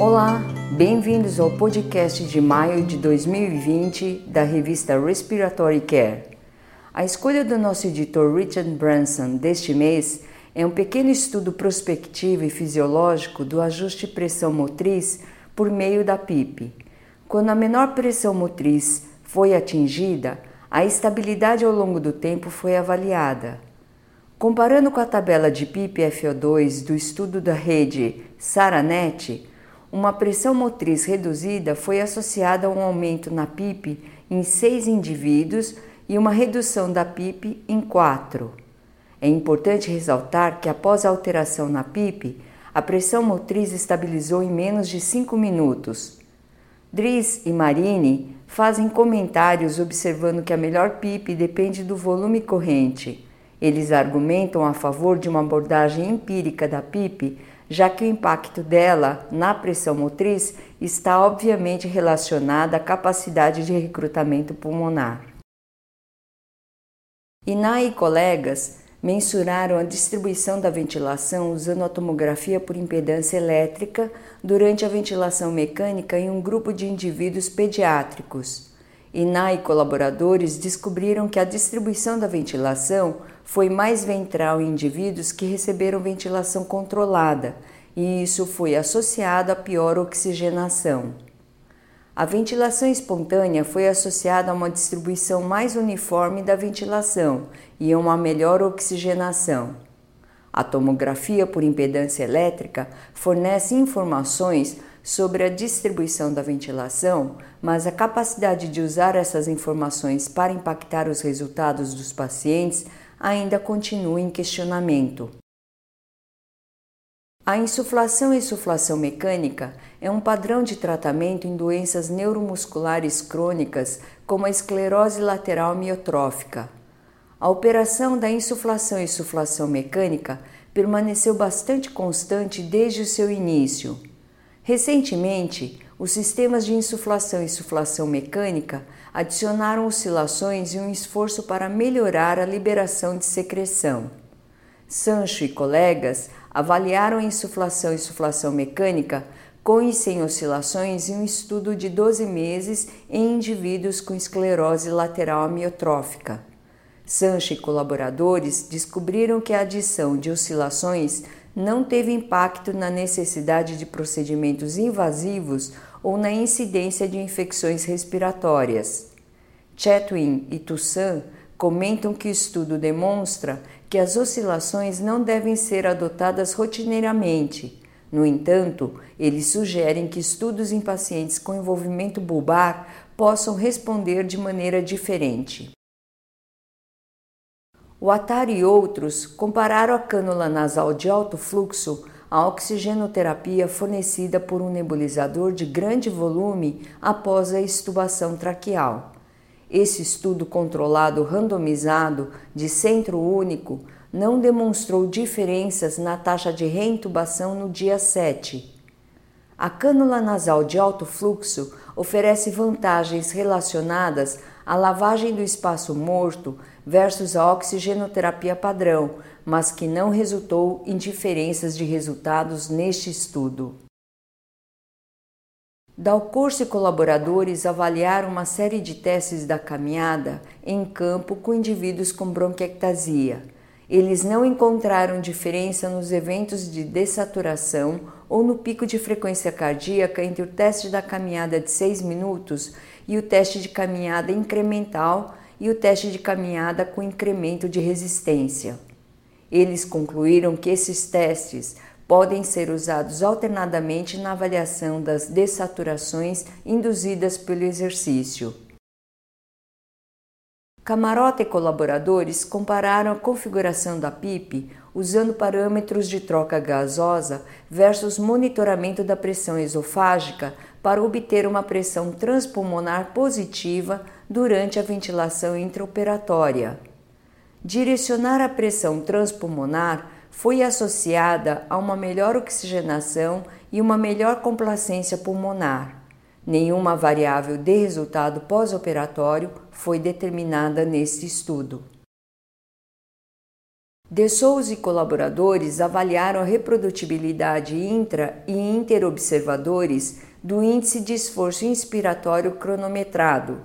Olá, bem-vindos ao podcast de maio de 2020 da revista Respiratory Care. A escolha do nosso editor Richard Branson deste mês é um pequeno estudo prospectivo e fisiológico do ajuste pressão motriz por meio da PIP. Quando a menor pressão motriz foi atingida, a estabilidade ao longo do tempo foi avaliada. Comparando com a tabela de PIP-FO2 do estudo da rede Saranet, uma pressão motriz reduzida foi associada a um aumento na PIP em seis indivíduos e uma redução da PIP em quatro. É importante ressaltar que após a alteração na PIP, a pressão motriz estabilizou em menos de 5 minutos. Dries e Marini fazem comentários observando que a melhor PIP depende do volume corrente. Eles argumentam a favor de uma abordagem empírica da PIP já que o impacto dela na pressão motriz está obviamente relacionado à capacidade de recrutamento pulmonar. Inai e colegas mensuraram a distribuição da ventilação usando a tomografia por impedância elétrica durante a ventilação mecânica em um grupo de indivíduos pediátricos. Inai e colaboradores descobriram que a distribuição da ventilação foi mais ventral em indivíduos que receberam ventilação controlada, e isso foi associado a pior oxigenação. A ventilação espontânea foi associada a uma distribuição mais uniforme da ventilação e a uma melhor oxigenação. A tomografia por impedância elétrica fornece informações sobre a distribuição da ventilação, mas a capacidade de usar essas informações para impactar os resultados dos pacientes ainda continua em questionamento. A insuflação e insuflação mecânica é um padrão de tratamento em doenças neuromusculares crônicas, como a esclerose lateral miotrófica. A operação da insuflação e insuflação mecânica permaneceu bastante constante desde o seu início. Recentemente, os sistemas de insuflação e insuflação mecânica adicionaram oscilações e um esforço para melhorar a liberação de secreção. Sancho e colegas avaliaram a insuflação e insuflação mecânica com e sem oscilações em um estudo de 12 meses em indivíduos com esclerose lateral amiotrófica. Sancho e colaboradores descobriram que a adição de oscilações não teve impacto na necessidade de procedimentos invasivos ou na incidência de infecções respiratórias. Chetwin e Toussaint comentam que o estudo demonstra que as oscilações não devem ser adotadas rotineiramente. No entanto, eles sugerem que estudos em pacientes com envolvimento bulbar possam responder de maneira diferente. O Atari e outros compararam a cânula nasal de alto fluxo à oxigenoterapia fornecida por um nebulizador de grande volume após a extubação traqueal. Esse estudo controlado randomizado de centro único não demonstrou diferenças na taxa de reintubação no dia 7. A cânula nasal de alto fluxo oferece vantagens relacionadas à lavagem do espaço morto versus a oxigenoterapia padrão, mas que não resultou em diferenças de resultados neste estudo. Dalcorso e colaboradores avaliaram uma série de testes da caminhada em campo com indivíduos com bronquiectasia. Eles não encontraram diferença nos eventos de dessaturação ou no pico de frequência cardíaca entre o teste da caminhada de 6 minutos e o teste de caminhada incremental e o teste de caminhada com incremento de resistência. Eles concluíram que esses testes podem ser usados alternadamente na avaliação das dessaturações induzidas pelo exercício. Camarota e colaboradores compararam a configuração da PIP usando parâmetros de troca gasosa versus monitoramento da pressão esofágica para obter uma pressão transpulmonar positiva durante a ventilação intraoperatória. Direcionar a pressão transpulmonar foi associada a uma melhor oxigenação e uma melhor complacência pulmonar. Nenhuma variável de resultado pós-operatório foi determinada neste estudo. De Souza e colaboradores avaliaram a reprodutibilidade intra e interobservadores do índice de esforço inspiratório cronometrado.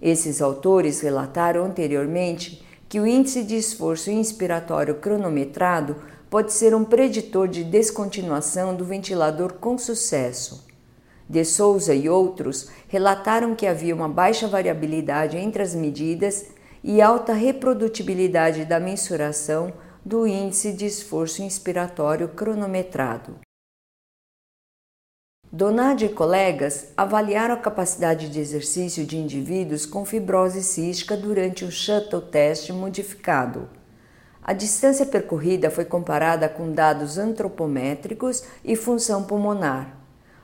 Esses autores relataram anteriormente que o índice de esforço inspiratório cronometrado pode ser um preditor de descontinuação do ventilador com sucesso. De Souza e outros relataram que havia uma baixa variabilidade entre as medidas e alta reprodutibilidade da mensuração do índice de esforço inspiratório cronometrado. Donadi e colegas avaliaram a capacidade de exercício de indivíduos com fibrose cística durante um shuttle test modificado. A distância percorrida foi comparada com dados antropométricos e função pulmonar.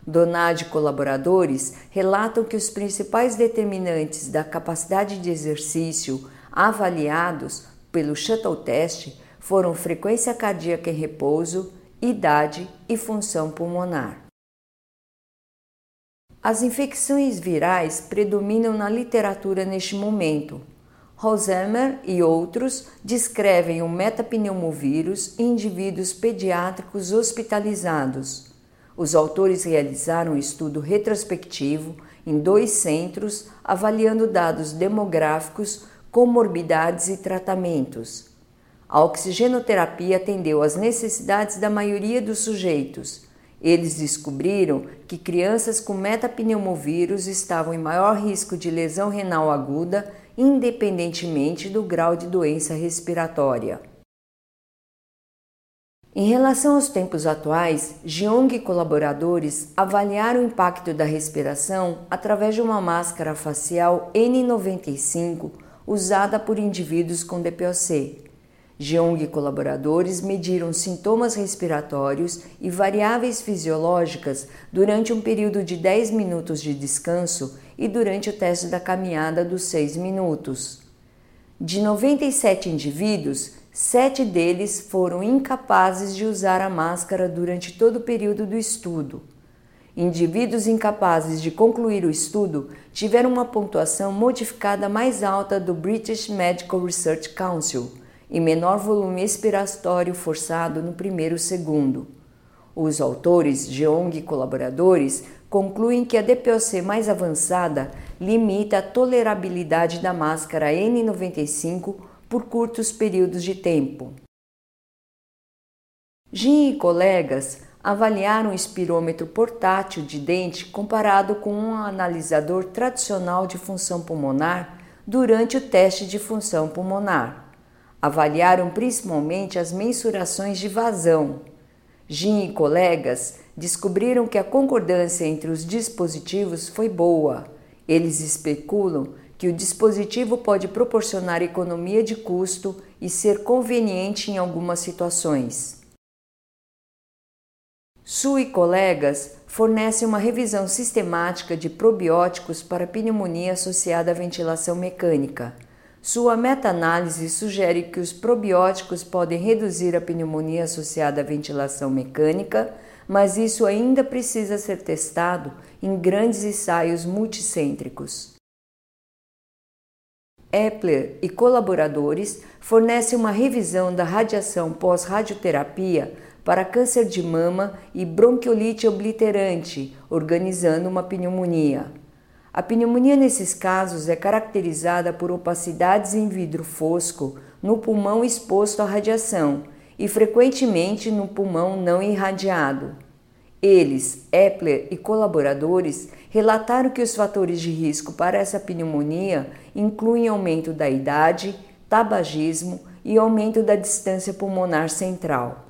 Donad e colaboradores relatam que os principais determinantes da capacidade de exercício avaliados pelo shuttle test foram frequência cardíaca em repouso, idade e função pulmonar. As infecções virais predominam na literatura neste momento. Rosemer e outros descrevem o metapneumovírus em indivíduos pediátricos hospitalizados. Os autores realizaram um estudo retrospectivo em dois centros, avaliando dados demográficos, comorbidades e tratamentos. A oxigenoterapia atendeu às necessidades da maioria dos sujeitos. Eles descobriram que crianças com metapneumovírus estavam em maior risco de lesão renal aguda, independentemente do grau de doença respiratória. Em relação aos tempos atuais, Jeong e colaboradores avaliaram o impacto da respiração através de uma máscara facial N95 usada por indivíduos com DPOC. Jeong e colaboradores mediram sintomas respiratórios e variáveis fisiológicas durante um período de 10 minutos de descanso e durante o teste da caminhada dos 6 minutos. De 97 indivíduos, Sete deles foram incapazes de usar a máscara durante todo o período do estudo. Indivíduos incapazes de concluir o estudo tiveram uma pontuação modificada mais alta do British Medical Research Council e menor volume expiratório forçado no primeiro segundo. Os autores, Jeong e colaboradores, concluem que a DPOC mais avançada limita a tolerabilidade da máscara N95 por curtos períodos de tempo. Jin e colegas avaliaram o espirômetro portátil de dente comparado com um analisador tradicional de função pulmonar durante o teste de função pulmonar. Avaliaram principalmente as mensurações de vazão. Jin e colegas descobriram que a concordância entre os dispositivos foi boa. Eles especulam que o dispositivo pode proporcionar economia de custo e ser conveniente em algumas situações. Su e colegas fornecem uma revisão sistemática de probióticos para pneumonia associada à ventilação mecânica. Sua meta-análise sugere que os probióticos podem reduzir a pneumonia associada à ventilação mecânica, mas isso ainda precisa ser testado em grandes ensaios multicêntricos. Epler e colaboradores fornecem uma revisão da radiação pós-radioterapia para câncer de mama e bronquiolite obliterante, organizando uma pneumonia. A pneumonia nesses casos é caracterizada por opacidades em vidro fosco no pulmão exposto à radiação e frequentemente no pulmão não irradiado. Eles, Epler e colaboradores, relataram que os fatores de risco para essa pneumonia incluem aumento da idade, tabagismo e aumento da distância pulmonar central.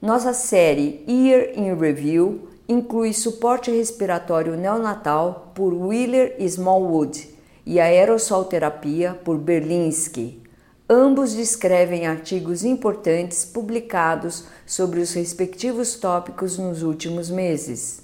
Nossa série Year in Review inclui suporte respiratório neonatal por Wheeler e Smallwood e aerossol terapia por Berlinski. Ambos descrevem artigos importantes publicados sobre os respectivos tópicos nos últimos meses.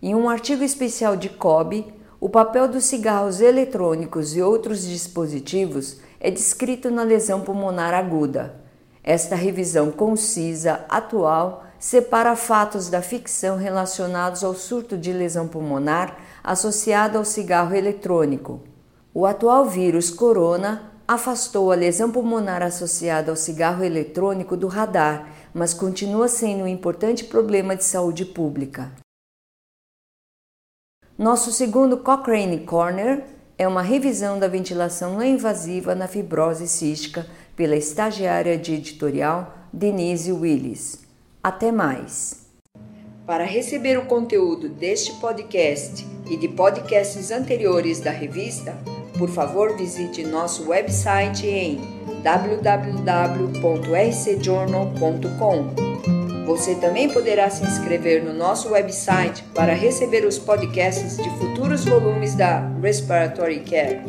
Em um artigo especial de COBE, o papel dos cigarros eletrônicos e outros dispositivos é descrito na lesão pulmonar aguda. Esta revisão concisa, atual, separa fatos da ficção relacionados ao surto de lesão pulmonar associado ao cigarro eletrônico. O atual vírus corona afastou a lesão pulmonar associada ao cigarro eletrônico do radar, mas continua sendo um importante problema de saúde pública. Nosso segundo Cochrane Corner é uma revisão da ventilação não invasiva na fibrose cística pela estagiária de editorial Denise Willis. Até mais! Para receber o conteúdo deste podcast e de podcasts anteriores da revista, por favor visite nosso website em www.rcjournal.com. Você também poderá se inscrever no nosso website para receber os podcasts de futuros volumes da Respiratory Care.